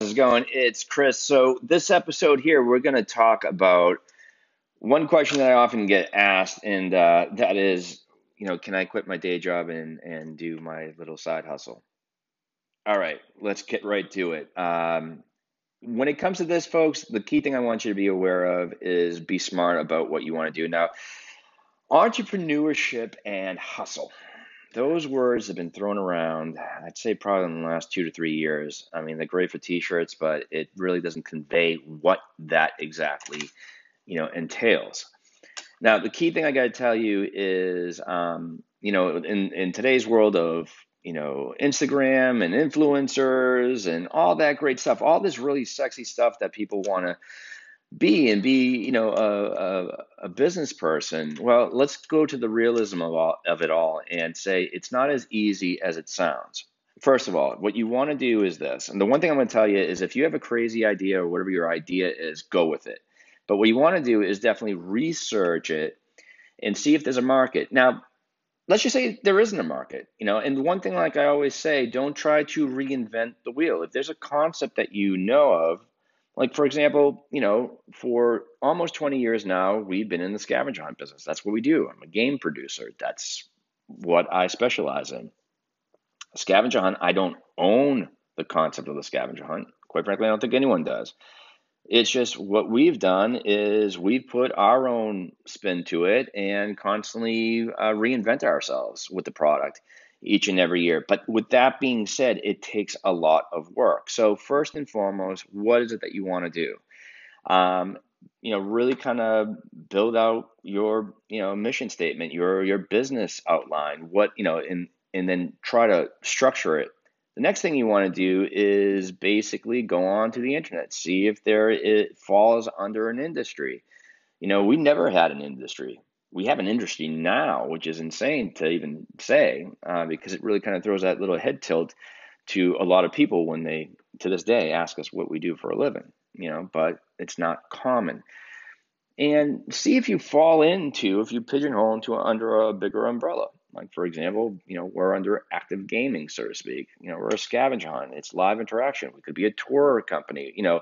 How's it going? It's Chris. So, this episode here, we're going to talk about one question that I often get asked, and uh, that is, you know, can I quit my day job and, and do my little side hustle? All right, let's get right to it. Um, when it comes to this, folks, the key thing I want you to be aware of is be smart about what you want to do. Now, entrepreneurship and hustle those words have been thrown around, I'd say probably in the last two to three years. I mean, they're great for t-shirts, but it really doesn't convey what that exactly, you know, entails. Now, the key thing I got to tell you is, um, you know, in, in today's world of, you know, Instagram and influencers and all that great stuff, all this really sexy stuff that people want to be and be you know a, a, a, business person well let's go to the realism of, all, of it all and say it's not as easy as it sounds. First of all what you want to do is this and the one thing i'm going to tell you is if you have a crazy idea or whatever your idea is go with it. But what you want to do is definitely research it and see if there's a market. Now let's just say there isn't a market you know and one thing like i always say don't try to reinvent the wheel. If there's a concept that you know of like, for example, you know, for almost 20 years now, we've been in the scavenger hunt business. That's what we do. I'm a game producer. That's what I specialize in. Scavenger hunt, I don't own the concept of the scavenger hunt. Quite frankly, I don't think anyone does. It's just what we've done is we've put our own spin to it and constantly uh, reinvent ourselves with the product each and every year. But with that being said, it takes a lot of work. So, first and foremost, what is it that you want to do? Um, you know, really kind of build out your, you know, mission statement, your your business outline, what, you know, and and then try to structure it. The next thing you want to do is basically go on to the internet, see if there it falls under an industry. You know, we never had an industry we have an industry now, which is insane to even say, uh, because it really kind of throws that little head tilt to a lot of people when they, to this day, ask us what we do for a living. You know, but it's not common. And see if you fall into, if you pigeonhole into under a bigger umbrella. Like for example, you know, we're under active gaming, so to speak. You know, we're a scavenger hunt. It's live interaction. We could be a tour company. You know,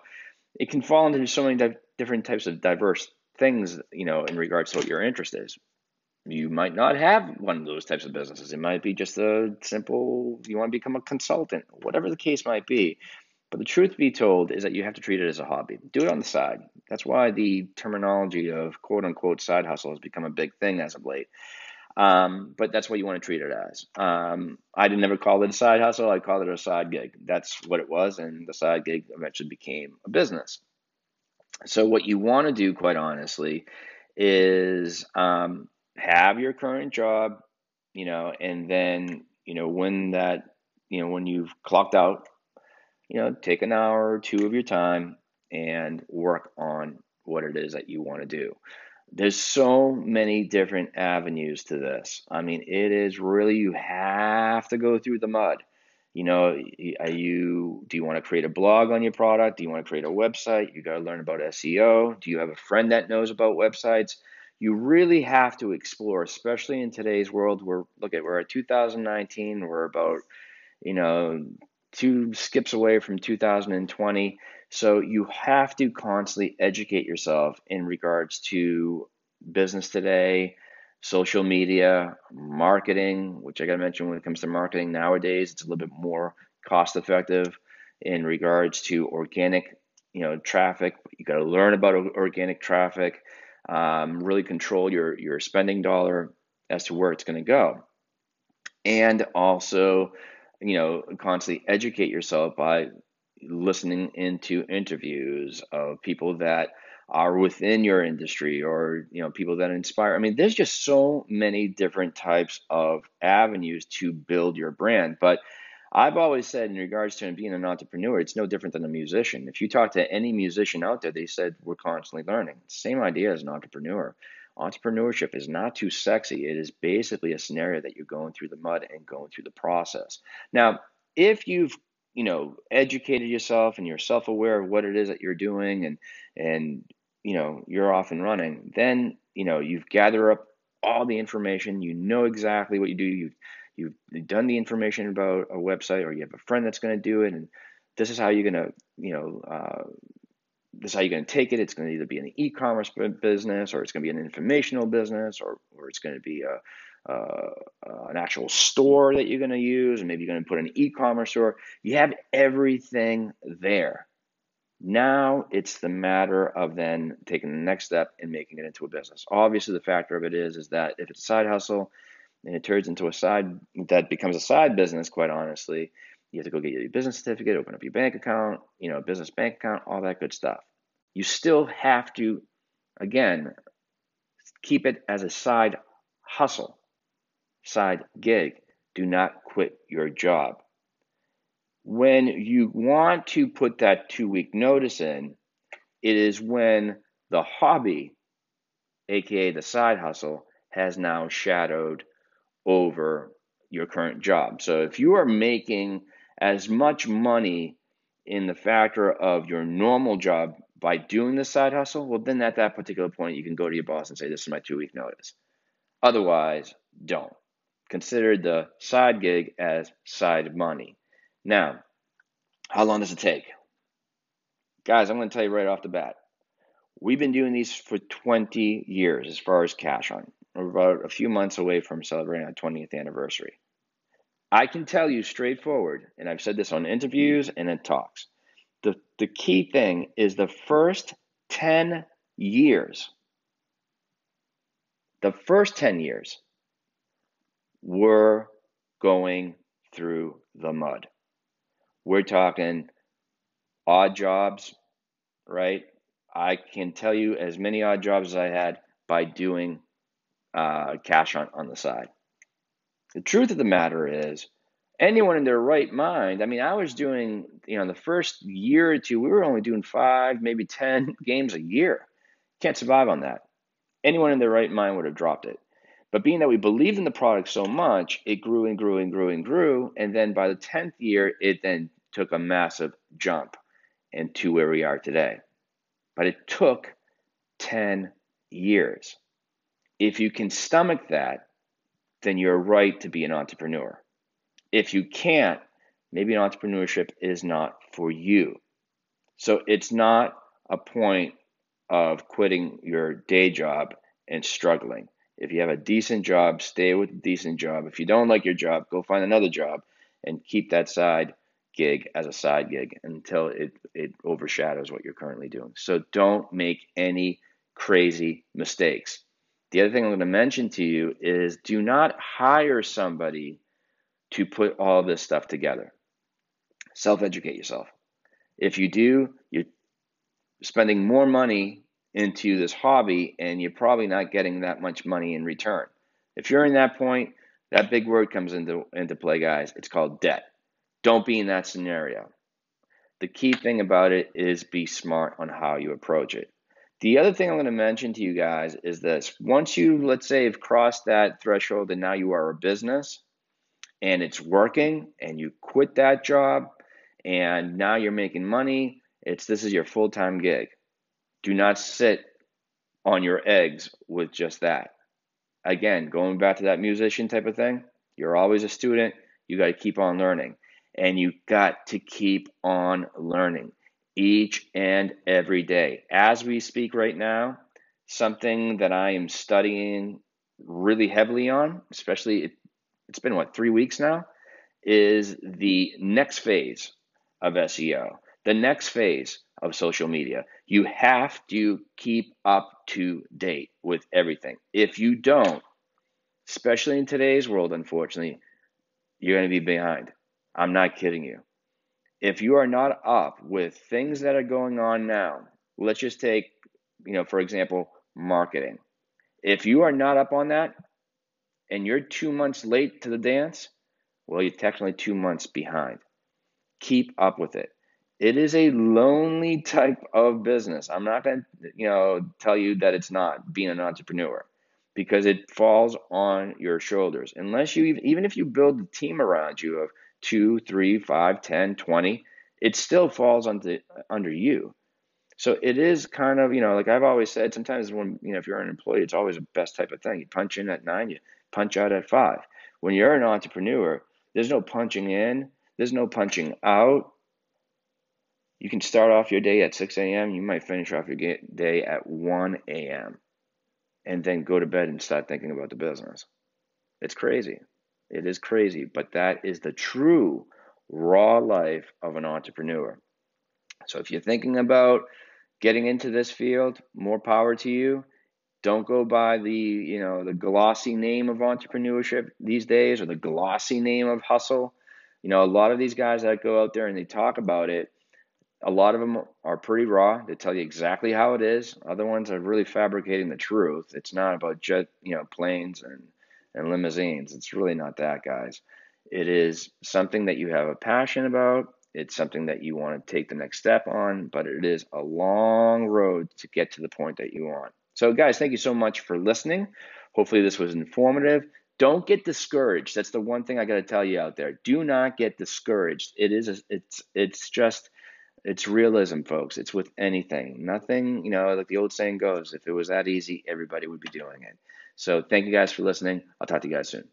it can fall into so many di- different types of diverse things, you know, in regards to what your interest is. You might not have one of those types of businesses. It might be just a simple, you want to become a consultant, whatever the case might be. But the truth be told is that you have to treat it as a hobby. Do it on the side. That's why the terminology of quote unquote side hustle has become a big thing as of late. Um, but that's what you want to treat it as. Um, I didn't ever call it a side hustle. I called it a side gig. That's what it was, and the side gig eventually became a business. So, what you want to do, quite honestly, is um, have your current job, you know, and then, you know, when that, you know, when you've clocked out, you know, take an hour or two of your time and work on what it is that you want to do. There's so many different avenues to this. I mean, it is really, you have to go through the mud. You know, are you do you want to create a blog on your product? Do you want to create a website? You got to learn about SEO. Do you have a friend that knows about websites? You really have to explore, especially in today's world. We're look at we're at 2019. We're about you know two skips away from 2020. So you have to constantly educate yourself in regards to business today, social media, marketing, which I got to mention when it comes to marketing nowadays, it's a little bit more cost effective in regards to organic, you know, traffic. You got to learn about organic traffic, um, really control your your spending dollar as to where it's going to go, and also, you know, constantly educate yourself by listening into interviews of people that are within your industry or you know people that inspire. I mean there's just so many different types of avenues to build your brand but i've always said in regards to being an entrepreneur it's no different than a musician. If you talk to any musician out there they said we're constantly learning. Same idea as an entrepreneur. Entrepreneurship is not too sexy. It is basically a scenario that you're going through the mud and going through the process. Now if you've you know educated yourself and you're self-aware of what it is that you're doing and and you know you're off and running then you know you've gathered up all the information you know exactly what you do you've you've done the information about a website or you have a friend that's going to do it and This is how you're gonna, you know, uh, this is how you're gonna take it. It's gonna either be an e-commerce business, or it's gonna be an informational business, or or it's gonna be a uh, uh, an actual store that you're going to use, and maybe you're going to put an e-commerce store. You have everything there. Now it's the matter of then taking the next step and making it into a business. Obviously, the factor of it is is that if it's a side hustle and it turns into a side that becomes a side business, quite honestly, you have to go get your business certificate, open up your bank account, you know, business bank account, all that good stuff. You still have to, again, keep it as a side hustle, side gig. Do not quit your job. When you want to put that two week notice in, it is when the hobby, aka the side hustle, has now shadowed over your current job. So if you are making as much money in the factor of your normal job by doing the side hustle, well, then at that particular point, you can go to your boss and say, This is my two week notice. Otherwise, don't. Consider the side gig as side money. Now, how long does it take? Guys, I'm going to tell you right off the bat. We've been doing these for 20 years as far as cash on. We're about a few months away from celebrating our 20th anniversary. I can tell you straightforward, and I've said this on interviews and in talks. The, the key thing is the first 10 years, the first 10 years, we're going through the mud. We're talking odd jobs, right? I can tell you as many odd jobs as I had by doing uh, cash on, on the side. The truth of the matter is, anyone in their right mind, I mean, I was doing, you know, the first year or two, we were only doing five, maybe 10 games a year. Can't survive on that. Anyone in their right mind would have dropped it. But being that we believed in the product so much, it grew and grew and grew and grew. And then by the 10th year, it then took a massive jump into where we are today. But it took 10 years. If you can stomach that, then you're right to be an entrepreneur. If you can't, maybe entrepreneurship is not for you. So it's not a point of quitting your day job and struggling. If you have a decent job, stay with a decent job. If you don't like your job, go find another job and keep that side gig as a side gig until it, it overshadows what you're currently doing. So don't make any crazy mistakes. The other thing I'm going to mention to you is do not hire somebody to put all this stuff together. Self educate yourself. If you do, you're spending more money into this hobby and you're probably not getting that much money in return. If you're in that point, that big word comes into, into play, guys. It's called debt. Don't be in that scenario. The key thing about it is be smart on how you approach it. The other thing I'm going to mention to you guys is this once you, let's say, have crossed that threshold and now you are a business and it's working and you quit that job and now you're making money, it's this is your full time gig. Do not sit on your eggs with just that. Again, going back to that musician type of thing, you're always a student, you got to keep on learning and you got to keep on learning each and every day. As we speak right now, something that I am studying really heavily on, especially it, it's been what, three weeks now, is the next phase of SEO, the next phase of social media. You have to keep up to date with everything. If you don't, especially in today's world, unfortunately, you're going to be behind. I'm not kidding you. If you are not up with things that are going on now, let's just take, you know, for example, marketing. If you are not up on that and you're two months late to the dance, well, you're technically two months behind. Keep up with it. It is a lonely type of business. I'm not going to, you know, tell you that it's not being an entrepreneur because it falls on your shoulders. Unless you even if you build a team around you of two, three, five, 10, 20, it still falls under under you. So it is kind of, you know, like I've always said, sometimes when, you know, if you're an employee, it's always the best type of thing. You punch in at nine, you punch out at five. When you're an entrepreneur, there's no punching in, there's no punching out. You can start off your day at 6 a.m., you might finish off your day at 1 a.m., and then go to bed and start thinking about the business. It's crazy. It is crazy, but that is the true raw life of an entrepreneur. So if you're thinking about getting into this field, more power to you. Don't go by the, you know, the glossy name of entrepreneurship these days or the glossy name of hustle. You know, a lot of these guys that go out there and they talk about it, a lot of them are pretty raw. They tell you exactly how it is. Other ones are really fabricating the truth. It's not about jet, you know, planes and and limousines. It's really not that, guys. It is something that you have a passion about. It's something that you want to take the next step on, but it is a long road to get to the point that you want. So, guys, thank you so much for listening. Hopefully, this was informative. Don't get discouraged. That's the one thing I got to tell you out there. Do not get discouraged. It is. A, it's. It's just. It's realism, folks. It's with anything. Nothing. You know, like the old saying goes: if it was that easy, everybody would be doing it. So, thank you guys for listening. I'll talk to you guys soon.